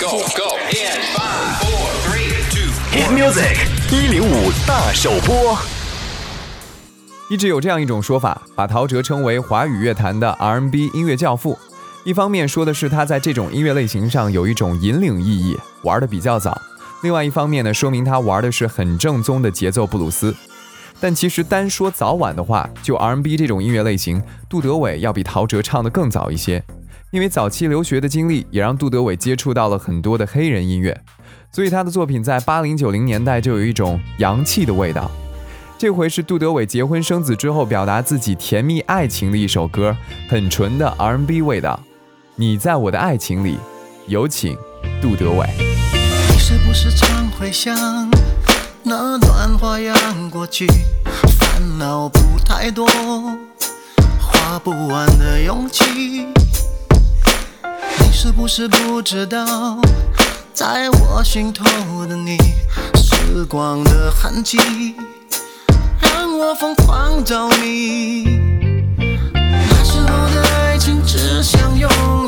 Go go in five, four, three, two. Hit music 一零五大首播。一直有这样一种说法，把陶喆称为华语乐坛的 R&B 音乐教父。一方面说的是他在这种音乐类型上有一种引领意义，玩的比较早；另外一方面呢，说明他玩的是很正宗的节奏布鲁斯。但其实单说早晚的话，就 R&B 这种音乐类型，杜德伟要比陶喆唱的更早一些。因为早期留学的经历，也让杜德伟接触到了很多的黑人音乐，所以他的作品在八零九零年代就有一种洋气的味道。这回是杜德伟结婚生子之后，表达自己甜蜜爱情的一首歌，很纯的 R&B 味道。你在我的爱情里，有请杜德伟。你是不是常会想那段花样过去，烦恼不太多，花不完的勇气。是不是不知道，在我心头的你，时光的痕迹，让我疯狂着迷。那时候的爱情只想拥有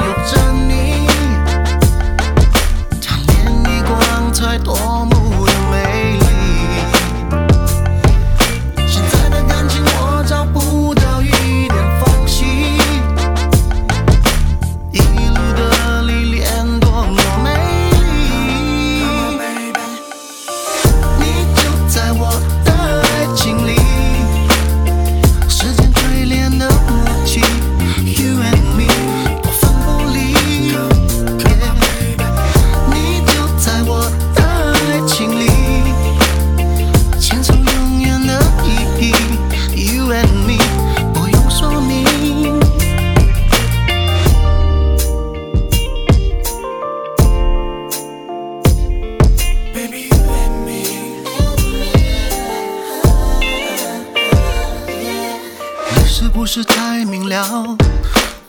不是太明了？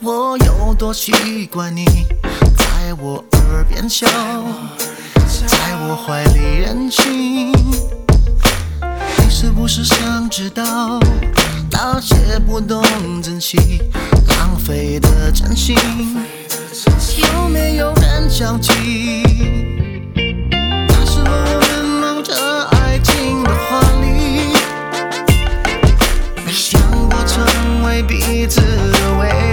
我有多习惯你在我耳边笑，在我怀里任性。你是不是想知道那些不懂珍惜、浪费的真心，有没有人想起？might be too away